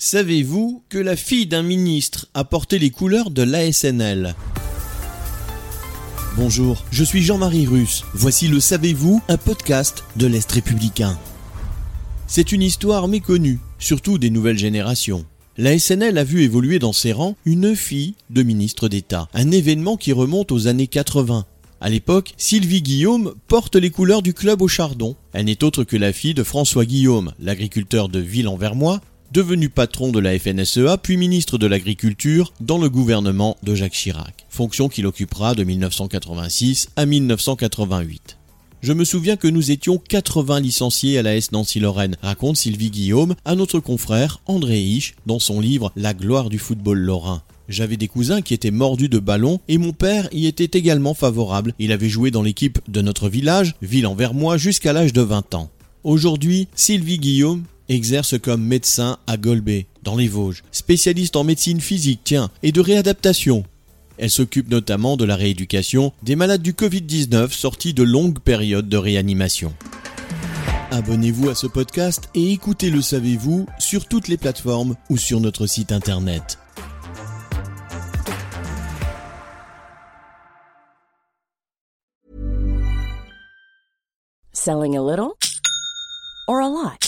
Savez-vous que la fille d'un ministre a porté les couleurs de l'ASNL Bonjour, je suis Jean-Marie Russe. Voici le Savez-vous, un podcast de l'Est républicain. C'est une histoire méconnue, surtout des nouvelles générations. La SNL a vu évoluer dans ses rangs une fille de ministre d'État, un événement qui remonte aux années 80. À l'époque, Sylvie Guillaume porte les couleurs du club au chardon. Elle n'est autre que la fille de François Guillaume, l'agriculteur de Ville-en-Vermois, devenu patron de la FNSEA puis ministre de l'Agriculture dans le gouvernement de Jacques Chirac, fonction qu'il occupera de 1986 à 1988. Je me souviens que nous étions 80 licenciés à la S Nancy-Lorraine, raconte Sylvie Guillaume à notre confrère André Hiche dans son livre La gloire du football lorrain. J'avais des cousins qui étaient mordus de ballon et mon père y était également favorable. Il avait joué dans l'équipe de notre village, ville envers moi, jusqu'à l'âge de 20 ans. Aujourd'hui, Sylvie Guillaume exerce comme médecin à Golbet, dans les Vosges, spécialiste en médecine physique, tiens, et de réadaptation. Elle s'occupe notamment de la rééducation des malades du Covid-19 sortis de longues périodes de réanimation. Abonnez-vous à ce podcast et écoutez Le Savez-vous sur toutes les plateformes ou sur notre site internet. Selling a little or a lot?